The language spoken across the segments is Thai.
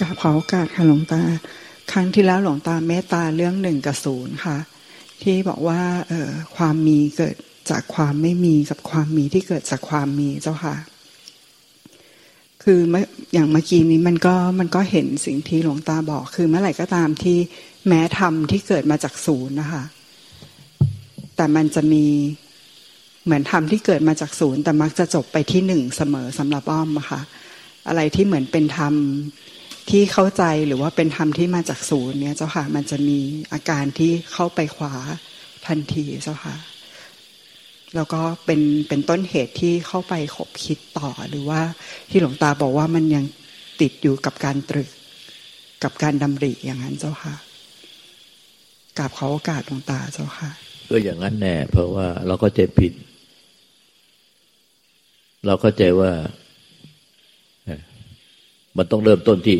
กราบขอโอกาสค่ะหลวงตา ครั้งที่แล้วหลวงตาเมตตาเรื่องหนึ่งกับศูนย์ค่ะ ที่บอกว่า เออความมีเกิดจากความไม่มีกับความมีที่เกิดจากความมีเจ้าค่ะ คือเมื่ออย่างเมื่อกี้นี้มันก็มันก็เห็นสิ่งที่หลวงตาบอก คือเมื่อไหร่ก็ตามที่แม้ธรรมที่เกิดมาจากศูนย์นะคะ แต่มันจะมีเหมือนธรรมที่เกิดมาจากศูนย์แต่มักจะจบไปที่หนึ่งเสมอสำหรับอ้อมอะค่ะ อะไรที่เหมือนเป็นธรรม ที่เข้าใจหรือว่าเป็นธรรมที่มาจากศูนย์เนี่ยเจ้าค่ะ มันจะมีอาการที่เข้าไปขวาทันทีเจ้าค่ะ แล้วก็เป็นเป็นต้นเหตุที่เข้าไปขบคิดต่อหรือว่าที่หลวงตาบอกว่ามันยังติดอยู่กับการตรึกกับการดำริอย่างนั้นเจ้าค่ะกราบขอโอกาสหลวงตาเจ้าค่ะก็อย่างนั้นแน่เพราะว่าเราก็ใจผิด เราเข้าใจว่า มันต้องเริ่มต้นที่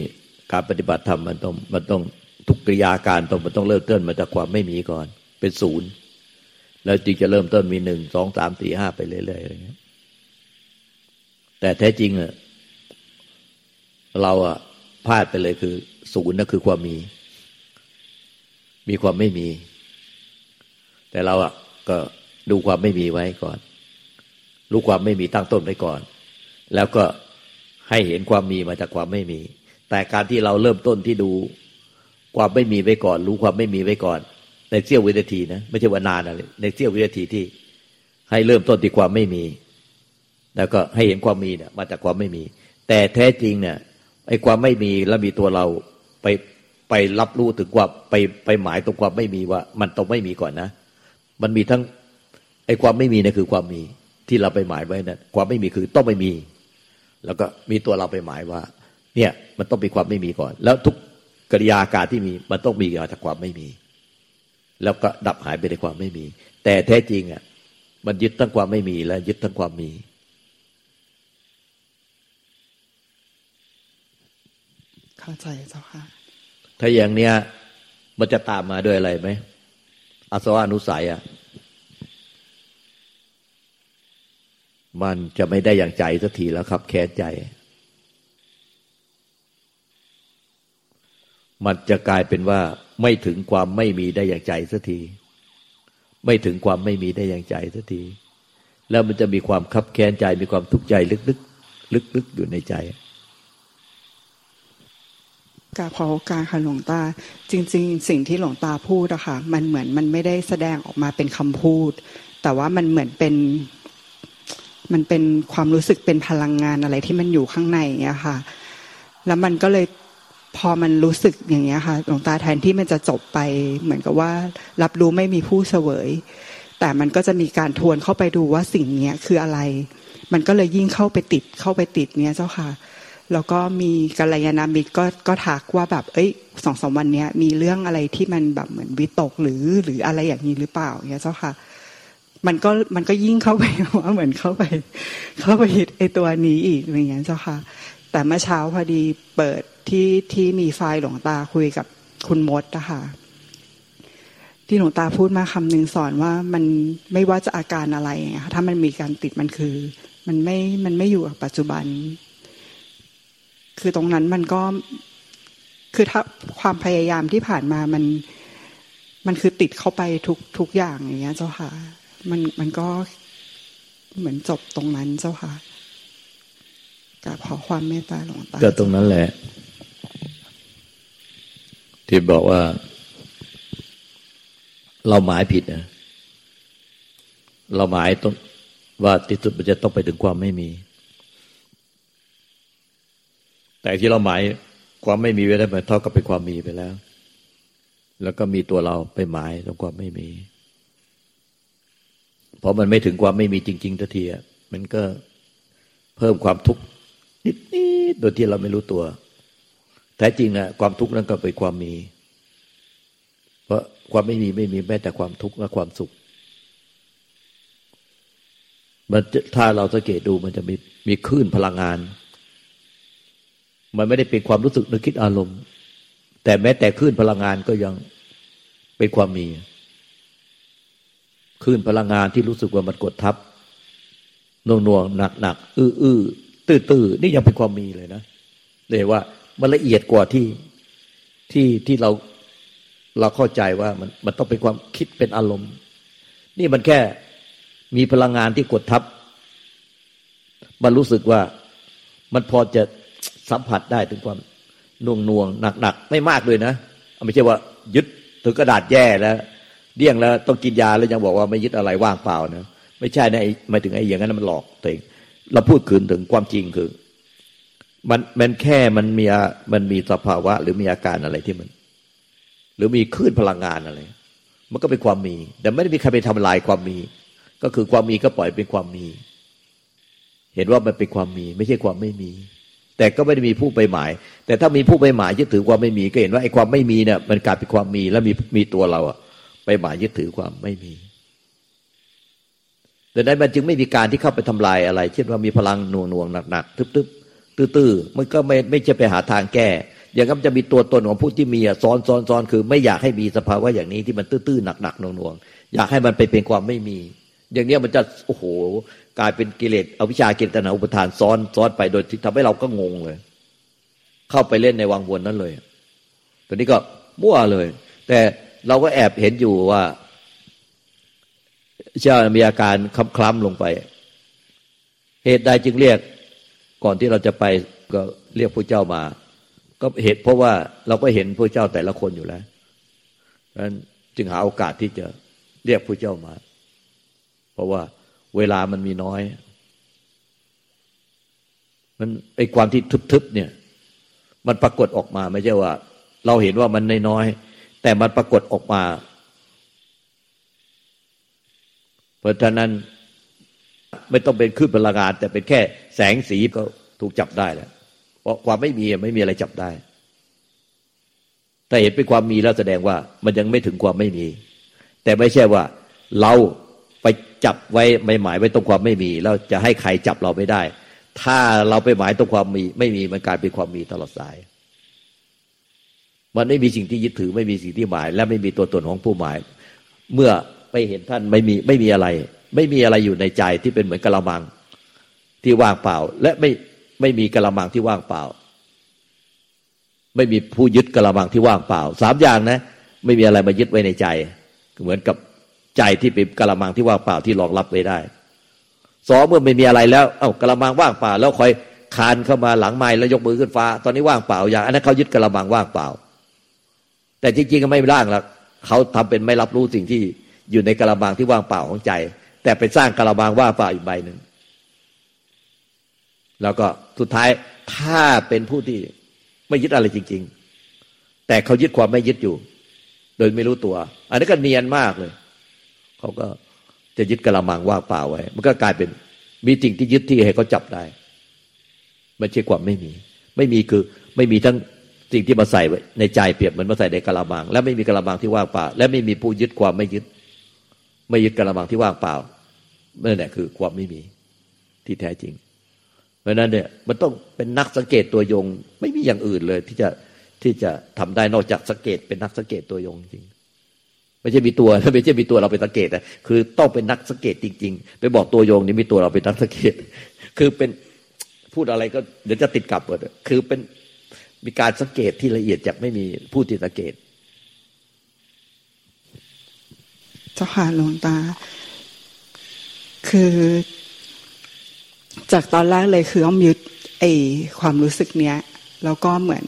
การปฏิบัติธรรมมันต้องมันต้องทุกกิริยาการต้องมันต้องเริ่มต้นมาจากความไม่มีก่อน เป็นศูนย์แล้วจึงจะเริ่มต้นมีหนึ่งสองสามสี่ห้าไปเรื่อยๆอะไรเงี้ยแต่แท้จริงอะเราอะพลาดไปเลยคือ ศูนย์นั่นคือความมี มีความไม่มี แต่เราอะก็ดูความไม่มีไว้ก่อน รู้ความไม่มีตั้งต้นไว้ก่อน แล้วก็ ให้เห็นความมีมาจากความไม่มี แต่การที่เราเริ่มต้นที่ดูความไม่มีไว้ก่อน รู้ความไม่มีไว้ก่อน ในเสี้ยววินาทีนะไม่ใช่ว่านานอะไรในเสี้ยววินาทีที่ ให้เริ่มต้นที่ความไม่มี แล้วก็ให้เห็นความมีเนี่ยมาจากความไม่มี แต่แท้จริงเนี่ยไอ้ความไม่มีแล้วมีตัวเราไปไปรับรู้ถึงความไปไปหมายตรงความไม่มีว่า มันต้องไม่มีก่อนนะ มันมีทั้งไอ้ความไม่มีเนี่ยคือความมีที่เราไปหมายไว้นะั่นความไม่มีคือต้องไม่มี แล้วก็มีตัวเราไปหมายว่า เนี่ยมันต้องมีความไม่มีก่อน แล้วทุกกิริยาการที่มีมันต้องมีมาจากความไม่มี แล้วก็ดับหายไปในความไม่มี แต่แท้จริงอะมันยึดทั้งความไม่มีและยึดทั้งความมี เข้าใจเจ้าค่ะ ถ้าอย่างเนี้ยมันจะตามมาด้วยอะไรไหมอาสวะอนุสัยอะ มันจะไม่ได้อย่างใจสักทีแล้วครับ แค้นใจ มันจะกลายเป็นว่าไม่ถึงความไม่มีได้อย่างใจสักที ไม่ถึงความไม่มีได้อย่างใจสักที แล้วมันจะมีความคับแค้นใจมีความทุกข์ใจลึกๆลึกๆอยู่ในใจกาพอการค่ะหลวงตา จริง ๆ สิ่งที่หลวงตาพูดอะค่ะมันเหมือนมันไม่ได้แสดงออกมาเป็นคำพูด แต่ว่ามันเหมือนเป็น มันเป็นความรู้สึกเป็นพลังงานอะไรที่มันอยู่ข้างในเนี้ยค่ะ แล้วมันก็เลยพอมันรู้สึกอย่างเงี้ยค่ะหลวงตาแทนที่มันจะจบไป เหมือนกับว่า รับรู้ไม่มีผู้เสวย แต่มันก็จะมีการทวนเข้าไปดูว่าสิ่งเนี้ยคืออะไร มันก็เลยยิ่งเข้าไปติดเข้าไปติดเนี้ยเจ้าค่ะแล้วก็มีกัลยาณมิตรก็ก็ทักว่าแบบ เอ้ยสองสามวันเนี้ยมีเรื่องอะไรที่มันแบบเหมือนวิตกหรือหรืออะไรอย่างนี้หรือเปล่าเนี้ยเจ้าค่ะ มันก็มันก็ยิ่งเข้าไปว่าเหมือนเข้าไป เข้าไปฮิตไอตัวนี้อีกอะไรเงี้ยเจ้าค่ะ แต่เมื่อเช้าพอดีเปิดที่ที่มีไฟล์หลวงตาคุยกับคุณมดนะคะที่หลวงตาพูดมาคำหนึ่งสอนว่ามันไม่ว่าจะอาการอะไรถ้ามันมีการติดมันคือ มันไม่มันไม่อยู่กับปัจจุบัน คือตรงนั้นมันก็คือถ้าความพยายามที่ผ่านมามัน มันคือติดเข้าไปทุกทุกอย่างอย่างเงี้ยเจ้าค่ะ มันมันก็เหมือนจบตรงนั้นเจ้าค่ะกับขอความเมตตาหลวงตาก็ตรงนั้นแหละ ที่บอกว่า เราหมายผิดนะเราหมายต้องว่าที่สุดมันจะต้องไปถึงความไม่มี แต่ที่เราหมายความไม่มีไว้ได้หมายเท่ากับเป็นความมีไปแล้ว แล้วก็มีตัวเราไปหมายตรงความไม่มี เพอมันไม่ถึงความไม่มีจริงๆทันทีมันก็เพิ่มความทุกข์นิดๆโดยที่เราไม่รู้ตัวแท้จริงนะความทุกข์นั้นก็เป็นความมี เพราะความไม่มีไม่มีแม้แต่ความทุกข์และความสุข มันถ้าเราสังเกตดูมันจะมีมีคลื่นพลังงาน มันไม่ได้เป็นความรู้สึกนึกคิดอารมณ์ แต่แม้แต่คลื่นพลังงานก็ยังเป็นความมี ลื่นพลังงานที่รู้สึกว่ามันกดทับน่วงน่วงหนักหนักอื้ออื้อตื้อตื้อนี่ยังเป็นความมีเลยนะเลยว่ามันละเอียดกว่าที่ที่ที่เราเราเข้าใจว่ามันมันต้องเป็นความคิดเป็นอารมณ์ นี่มันแค่มีพลังงานที่กดทับ มันรู้สึกว่ามันพอจะสัมผัสได้ถึงความน่วงน่วงหนักหนักไม่มากเลยนะไม่ใช่ว่า ยึดถึงกระดาษแย่แล้ว เดี่ยงแล้วต้องกินยาแล้วยังบอกว่าไม่ยึดอะไรว่างเปล่านะไม่ใช่นะหมายถึงไอ้อย่างนั้นมันหลอกตัวเองเราพูดคืนถึงความจริงคือ มันมันแค่มันมีมันมีสภาวะ หรือมีอาการอะไรที่มัน หรือมีคลื่นพลังงานอะไร มันก็เป็นความมี แต่ไม่ได้มีใครไปทำลายความมี ก็คือความมีก็ปล่อยเป็นความมี เห็นว่ามันเป็นความมี ไม่ใช่ความไม่มี แต่ก็ไม่ได้มีผู้ไปหมาย แต่ถ้ามีผู้ไปหมายยึดถือความไม่มี ก็เห็นว่าไอ้ความไม่มีเนี่ยมันกลายเป็นความมี แล้วมีมีตัวเราอะ ไปหมายยึดถือความไม่มีดังนั้นมันจึงไม่มีการที่เข้าไปทำลายอะไร เช่นว่ามีพลังหน่วงหน่วงหนักๆทึบๆตื้อๆมันก็ไม่ไม่จะไปหาทางแก้ อย่างนั้นจะมีตัวตนของผู้ที่มีซ้อนซ้อนซ้อนคือ ไม่อยากให้มีสภาวะอย่างนี้ที่มันตื้อๆหนักๆหน่วงหน่วงอยากให้มันไปเป็นความไม่มี อย่างนี้มันจะโอ้โห กลายเป็นกิเลสอวิชากิเลสตนาอุปทานซ้อนซ้อนไปโดยที่ทำให้เราก็งงเลย เข้าไปเล่นในวังวนนั้นเลยตอนนี้ก็มั่วเลย แต่ เราก็แอบเห็นอยู่ว่าเจ้ามีอาการคล้ำคล้ำลงไป เหตุใดจึงเรียกก่อนที่เราจะไปก็เรียกพระเจ้ามา ก็เหตุเพราะว่าเราก็เห็นพระเจ้าแต่ละคนอยู่แล้วนั้นจึงหาโอกาสที่จะเรียกพระเจ้ามา เพราะว่าเวลามันมีน้อย มันไอความที่ทึบๆเนี่ย มันปรากฏออกมาไม่ใช่ว่า เราเห็นว่ามันน้อย แต่มันปรากฏออกมาราะฉะนั้นไม่ต้องเป็นคลื่นพลังงาน แต่เป็นแค่แสงสีก็ถูกจับได้แล้วเพราะความไม่มีไม่มีอะไรจับได้ แต่เห็นเป็นความมีแล้วแสดงว่ามันยังไม่ถึงความไม่มี แต่ไม่ใช่ว่าเราไปจับไว้ไม่หมายไว้ตรงความไม่มีแล้วจะให้ใครจับเราไม่ได้ ถ้าเราไปหมายตรงความมี ไม่มีมันกลายเป็นความมีตลอดสาย มันไม่มีสิ่งที่ยึดถือ ไม่มีสิ่งที่หมาย และไม่มีตัวตนของผู้หมาย เมื่อไปเห็นท่านไม่มีไม่มีอะไร ไม่มีอะไรอยู่ในใจที่เป็นเหมือนกะละมังที่ว่างเปล่า และไม่ไม่มีกะละมังที่ว่างเปล่า ไม่มีผู้ยึดกะละมังที่ว่างเปล่าสามอย่างนะ ไม่มีอะไรมายึดไว้ในใจ เหมือนกับใจที่เป็นกะละมังที่ว่างเปล่าที่รองรับไว้ได้สองเมื่อไม่มีอะไรแล้ว เอ้ากะละมังว่างเปล่า แล้วคอยคานเข้ามาหลังไม้แล้วยกมือขึ้นฟ้า ตอนนี้ว่างเปล่าอย่างอันนั้นเขายึดกะละมังว่างเปล่า แต่จริงๆก็ไม่ร่างแล้วเขาทำเป็นไม่รับรู้สิ่งที่อยู่ในกระบังที่ว่างเปล่าของใจ แต่ไปสร้างกระบังว่างเปล่าอีกใบหนึ่งแล้วก็สุดท้ายถ้าเป็นผู้ที่ไม่ยึดอะไรจริง ๆ แต่เขายึดความไม่ยึดอยู่ โดยไม่รู้ตัว อันนี้ก็เนียนมากเลย เขาก็จะยึดกระมังว่างเปล่าไว้ มันก็กลายเป็นมีสิ่งที่ยึดที่ให้เขาจับได้ ไม่ใช่ความไม่มี ไม่มีคือไม่มีทั้ง สิ่งที่มาใส่ในใจเปรียบเหมือนมาใส่ในกระมัง และไม่มีกระมังที่ว่างเปล่า และไม่มีผู้ยึดความไม่ยึด ไม่ยึดกระมังที่ว่างเปล่านั่นแหละคือความไม่มีที่แท้จริง เพราะนั้นเนี่ยมันต้องเป็นนักสังเกตตัวยง ไม่มีอย่างอื่นเลย ที่จะที่จะทำได้นอกจากสังเกตเป็นนักสังเกตตัวยงจริงไม่ใช่มีตัวไม่ใช่มีตัวเราเป็นสังเกตนะคือต้องเป็นนักสังเกตจริง ๆ ไปบอกตัวยงนี่มีตัวเราเป็นนักสังเกต คือเป็นพูดอะไรก็เดี๋ยวจะติดกับหมดคือเป็น มีการสังเกตที่ละเอียดจากไม่มีผู้ที่สังเกต เจ้าค่ะหลวงตา คือ จากตอนแรกเลยคืออ้อมยึดไอความรู้สึกเนี้ย แล้วก็เหมือน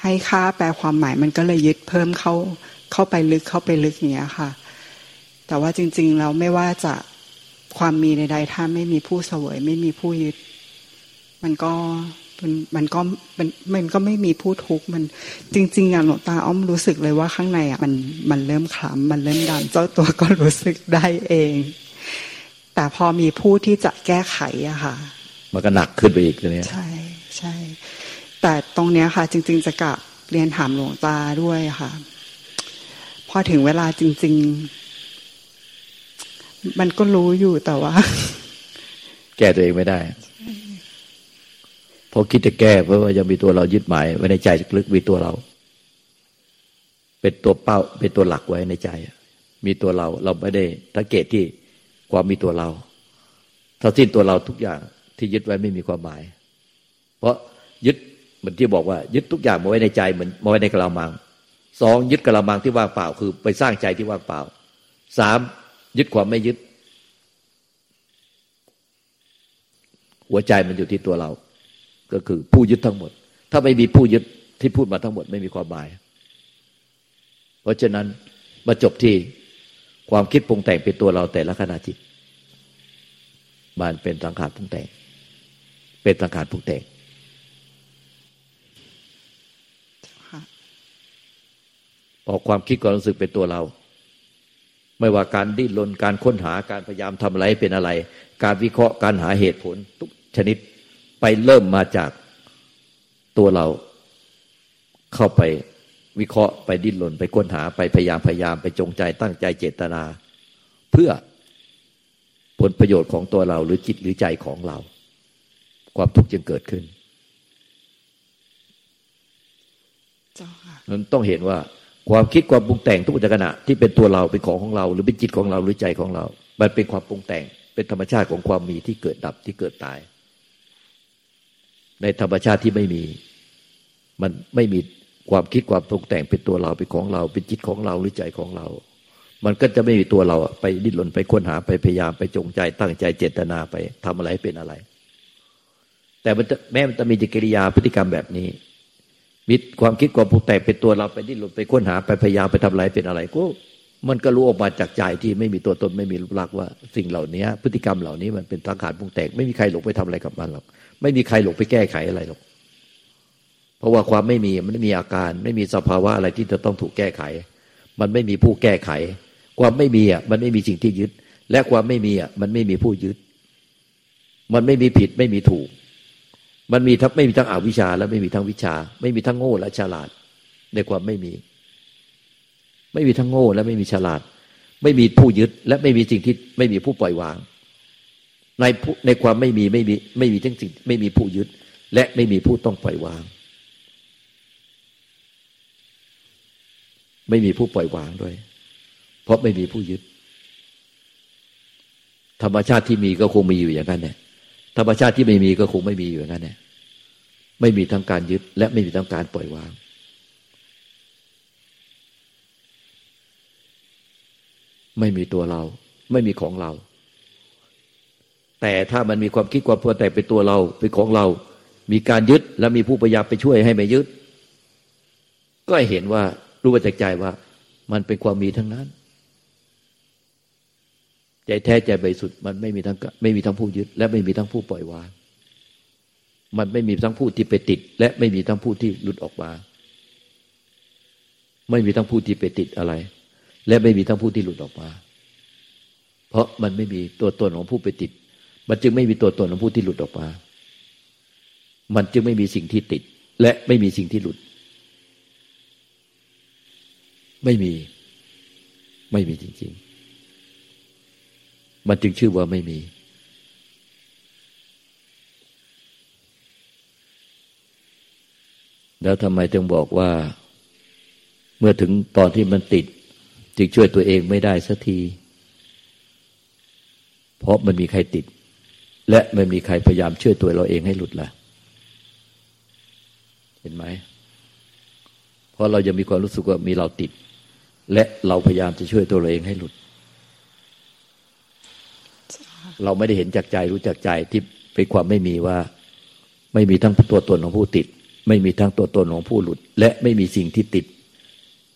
ให้ค่าแปลความหมายมันก็เลยยึดเพิ่มเข้าเข้าไปลึกเข้าไปลึกเนี้ยค่ะ แต่ว่าจริง ๆ แล้วไม่ว่าจะความมีใดๆถ้าไม่มีผู้เสวย ไม่มีผู้ยึด มันก็ มันมันก็มันมันก็ไม่มีผู้ทุกข์มันจริง ๆอะหลวงตาอ้อมรู้สึกเลยว่าข้างในอะมันมันเริ่มขำมันเริ่มดันเจ้าตัวก็รู้สึกได้เอง แต่พอมีผู้ที่จะแก้ไขอะค่ะ มันก็หนักขึ้นไปอีกเลยใช่ใช่ แต่ตรงเนี้ยค่ะ จริง ๆ จะกะเรียนถามหลวงตาด้วยค่ะ พอถึงเวลาจริง ๆ มันก็รู้อยู่แต่ว่า แก้ตัวเองไม่ได้ พอคิดจะแก้เพราะว่ายังมีตัวเรายึดหมายไว้ในใจลึกมีตัวเรา เป็นตัวเป้า เป็นตัวหลักไว้ในใจ มีตัวเรา เราไม่ได้สังเกตที่ความมีตัวเราถ้าสิ้นตัวเราทุกอย่างที่ยึดไว้ไม่มีความหมาย เพราะยึดเหมือนที่บอกว่า ยึดทุกอย่างมาไว้ในใจเหมือนมาไว้ในกระมังสองยึดกระมังที่ว่างเปล่า คือไปสร้างใจที่ว่างเปล่าสามยึดความไม่ยึด หัวใจมันอยู่ที่ตัวเรา ก็คือผู้ยึดทั้งหมด ถ้าไม่มีผู้ยึดที่พูดมาทั้งหมดไม่มีความหมาย เพราะฉะนั้นมาจบที่ความคิดปรุงแต่งเป็นตัวเราแต่ละขณะจิต มันเป็นสังขารปรุงแต่ง เป็นสังขารปรุงแต่งพอความคิดความรู้สึกเป็นตัวเรา ไม่ว่าการดิ้นรนการค้นหาการพยายามทำอะไรเป็นอะไร การวิเคราะห์การหาเหตุผลทุกชนิด ไปเริ่มมาจากตัวเราเข้าไปวิเคราะห์ไปดิ้นรนไปค้นหาไปพยายามพยายามไปจงใจตั้งใจเจตนา เพื่อผลประโยชน์ของตัวเราหรือจิตหรือใจของเรา ความทุกข์จึงเกิดขึ้นนั้นต้องเห็นว่าความคิดความปรุงแต่งทุกขณะที่เป็นตัวเราเป็นของของเรา หรือเป็นจิตของเราหรือใจของเรา มันเป็นความปรุงแต่งเป็นธรรมชาติของความมีที่เกิดดับที่เกิดตาย ในธรรมชาติที่ไม่มี มันไม่มีความคิดความปรุงแต่งเป็นตัวเราเป็นของเรา เป็นจิตของเราหรือใจของเรา มันก็จะไม่มีตัวเราไปดิ้นรนไปค้นหาไปพยายามไปจงใจ ตั้งใจเจตนาไปทำอะไรเป็นอะไร แต่มันแม้มันจะมีกิริยาพฤติกรรมแบบนี้มีความคิดความปรุงแต่งเป็นตัวเราไปดิ้นรนไปค้นหาไปพยายามไปทำอะไรเป็นอะไรก็มันก็รู้ออกมาจากใจที่ไม่มีตัวตนไม่มีรูปลักษณ์ว่า สิ่งเหล่านี้พฤติกรรมเหล่านี้มันเป็นสังขารปรุงแต่งไม่มีใครหลงไปทำอะไรกับมันหรอก ไม่มีใครหลงไปแก้ไขอะไรหรอก เพราะว่าความไม่มีมันไม่มีอาการ ไม่มีสภาวะอะไรที่จะต้องถูกแก้ไข มันไม่มีผู้แก้ไข ความไม่มีอะมันไม่มีสิ่งที่ยึด และความไม่มีอะมันไม่มีผู้ยึด มันไม่มีผิดไม่มีถูก มันมีทั้งไม่มีทั้งอวิชชา และไม่มีทั้งวิชา ไม่มีทั้งโง่และฉลาด ในความไม่มี ไม่มีทั้งโง่และไม่มีฉลาด ไม่มีผู้ยึด และไม่มีสิ่งที่ไม่มีผู้ปล่อยวาง ในในความไม่มีไม่มีไม่มีทั้งสิ่งไม่มีผู้ยึด และไม่มีผู้ต้องปล่อยวาง ไม่มีผู้ปล่อยวางด้วย เพราะไม่มีผู้ยึด ธรรมชาติที่มีก็คงมีอยู่อย่างนั้นเนี่ธรรมชาติที่ไม่มีก็คงไม่มีอยู่อย่างนั้นเนี่ไม่มีทั้งการยึด และไม่มีทั้งการปล่อยวางไม่มีตัวเรา ไม่มีของเรา แต่ถ้ามันมีความคิดความพอแต่เป็นตัวเราเป็นของเรา มีการยึดและมีผู้พยายามไปช่วยให้ไม่ยึด ก็เห็นว่ารู้ว่าจากใจว่า มันเป็นความมีทั้งนั้น ใจแท้ใจบริสุทธิ์มันไม่มีทั้งไม่มีทั้งผู้ยึด และไม่มีทั้งผู้ปล่อยวางมันไม่มีทั้งผู้ที่ไปติด และไม่มีทั้งผู้ที่หลุดออกมา ไม่มีทั้งผู้ที่ไปติดอะไร และไม่มีทั้งผู้ที่หลุดออกมา เพราะมันไม่มีตัวตนของผู้ไปติด มันจึงไม่มีตัวตนของผู้ที่หลุดออกมา มันจึงไม่มีสิ่งที่ติด และไม่มีสิ่งที่หลุด ไม่มี ไม่มีจริง ๆ มันจึงชื่อว่าไม่มีแล้วทำไมจึงบอกว่า เมื่อถึงตอนที่มันติด จึงช่วยตัวเองไม่ได้สักที เพราะมันมีใครติด และไม่มีใครพยายามช่วยตัวเราเองให้หลุดละ่ะเห็นไหมเพราะเรายังมีความรู้สึกว่ามีเราติด และเราพยายามจะช่วยตัวเราเองให้หลุด เราไม่ได้เห็นจากใจรู้จักใจที่เป็นความไม่มีว่า ไม่มีทั้งตัวตนของผู้ติด ไม่มีทั้งตัวตนของผู้หลุด และไม่มีสิ่งที่ติด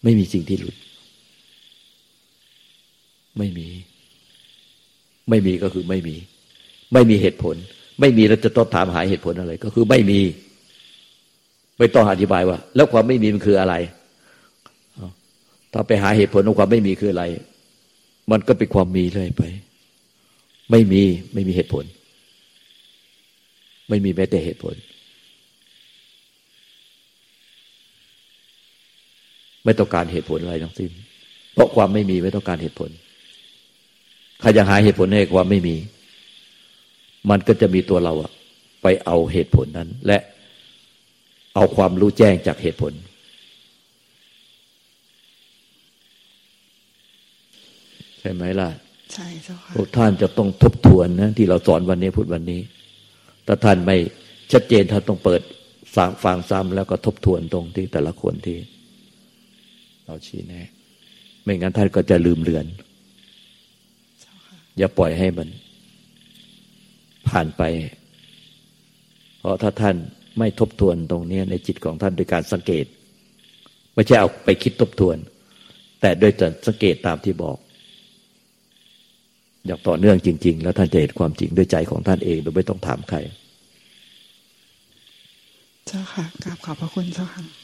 ไม่มีสิ่งที่หลุด ไม่มี ไม่มีก็คือไม่มี ไม่มีเหตุผล ไม่มีเราจะต้องถามหาเหตุผลอะไร ก็คือไม่มี ไม่ต้องอธิบายว่า แล้วความไม่มีมันคืออะไรถ้าไปหาเหตุผลของความไม่มีคืออะไร มันก็เป็นความมีเลยไป ไม่มีไม่มีเหตุผล ไม่มีแม้แต่เหตุผล ไม่ต้องการเหตุผลอะไรทั้งสิ้นเพราะความไม่มีไม่ต้องการเหตุผลใครจะหาเหตุผลให้ความไม่มี มันก็จะมีตัวเราอะไปเอาเหตุผลนั้น และเอาความรู้แจ้งจากเหตุผลช่ไหมล่ะ ใช่เจ้าค่ะพวกท่านจะต้องทบทวนนะที่เราสอนวันนี้พูดวันนี้ ถ้าท่านไม่ชัดเจนท่านต้องเปิดฟังฟังซ้ำแล้วก็ทบทวนตรงที่แต่ละคนที่ เราชี้แนะไม่งั้นท่านก็จะลืมเลือน อย่าปล่อยให้มัน ผ่านไป เพราะถ้าท่านไม่ทบทวนตรงนี้ในจิตของท่านโดยการสังเกต ไม่ใช่เอาไปคิดทบทวน แต่โดยจะสังเกตตามที่บอกอยากต่อเนื่องจริง ๆ แล้วท่านจะเห็นความจริงด้วยใจของท่านเองโดยไม่ต้องถามใคร เจ้าค่ะกราบขอบพระคุณเจ้าค่ะ